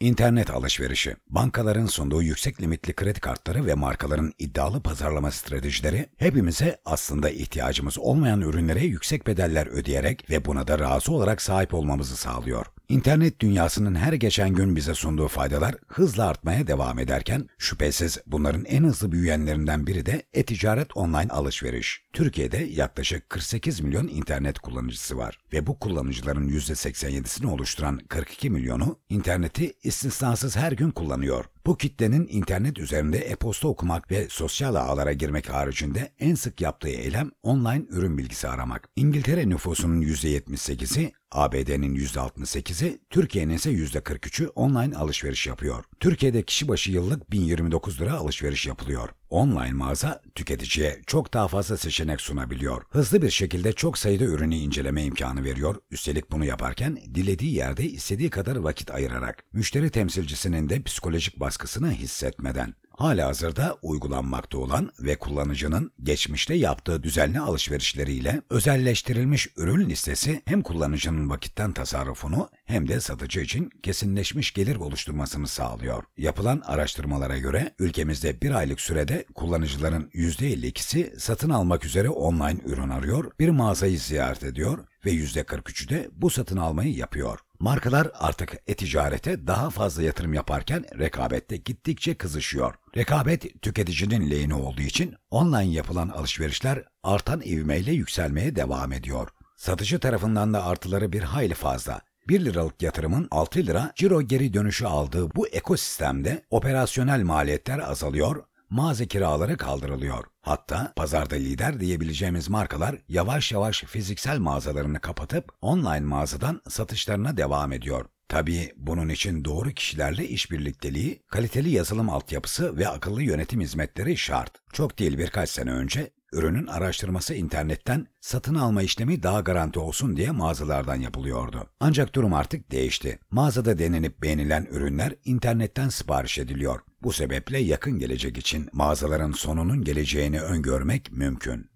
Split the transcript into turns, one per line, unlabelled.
İnternet alışverişi, bankaların sunduğu yüksek limitli kredi kartları ve markaların iddialı pazarlama stratejileri hepimize aslında ihtiyacımız olmayan ürünlere yüksek bedeller ödeyerek ve buna da razı olarak sahip olmamızı sağlıyor. İnternet dünyasının her geçen gün bize sunduğu faydalar hızla artmaya devam ederken şüphesiz bunların en hızlı büyüyenlerinden biri de e-ticaret online alışveriş. Türkiye'de yaklaşık 48 milyon internet kullanıcısı var ve bu kullanıcıların %87'sini oluşturan 42 milyonu interneti istisnasız her gün kullanıyor. Bu kitlenin internet üzerinde e-posta okumak ve sosyal ağlara girmek haricinde en sık yaptığı eylem online ürün bilgisi aramak. İngiltere nüfusunun %78'i, ABD'nin %68'i, Türkiye'nin ise %43'ü online alışveriş yapıyor. Türkiye'de kişi başı yıllık 1029 lira alışveriş yapılıyor. Online mağaza tüketiciye çok daha fazla seçenek sunabiliyor. Hızlı bir şekilde çok sayıda ürünü inceleme imkanı veriyor. Üstelik bunu yaparken dilediği yerde istediği kadar vakit ayırarak. Müşteri temsilcisinin de psikolojik baskısını hissetmeden. Hala hazırda uygulanmakta olan ve kullanıcının geçmişte yaptığı düzenli alışverişleriyle özelleştirilmiş ürün listesi hem kullanıcının vakitten tasarrufunu hem de satıcı için kesinleşmiş gelir oluşturmasını sağlıyor. Yapılan araştırmalara göre ülkemizde bir aylık sürede kullanıcıların %52'si satın almak üzere online ürün arıyor, bir mağazayı ziyaret ediyor ve %43'ü de bu satın almayı yapıyor. Markalar artık e-ticarete daha fazla yatırım yaparken rekabette gittikçe kızışıyor. Rekabet tüketicinin lehine olduğu için online yapılan alışverişler artan ivmeyle yükselmeye devam ediyor. Satıcı tarafından da artıları bir hayli fazla. 1 liralık yatırımın 6 lira ciro geri dönüşü aldığı bu ekosistemde operasyonel maliyetler azalıyor, mağaza kiraları kaldırılıyor. Hatta pazarda lider diyebileceğimiz markalar yavaş yavaş fiziksel mağazalarını kapatıp online mağazadan satışlarına devam ediyor. Tabii bunun için doğru kişilerle işbirlikteliği, kaliteli yazılım altyapısı ve akıllı yönetim hizmetleri şart. Çok değil birkaç sene önce ürünün araştırması internetten satın alma işlemi daha garanti olsun diye mağazalardan yapılıyordu. Ancak durum artık değişti. Mağazada denenip beğenilen ürünler internetten sipariş ediliyor. Bu sebeple yakın gelecek için mağazaların sonunun geleceğini öngörmek mümkün.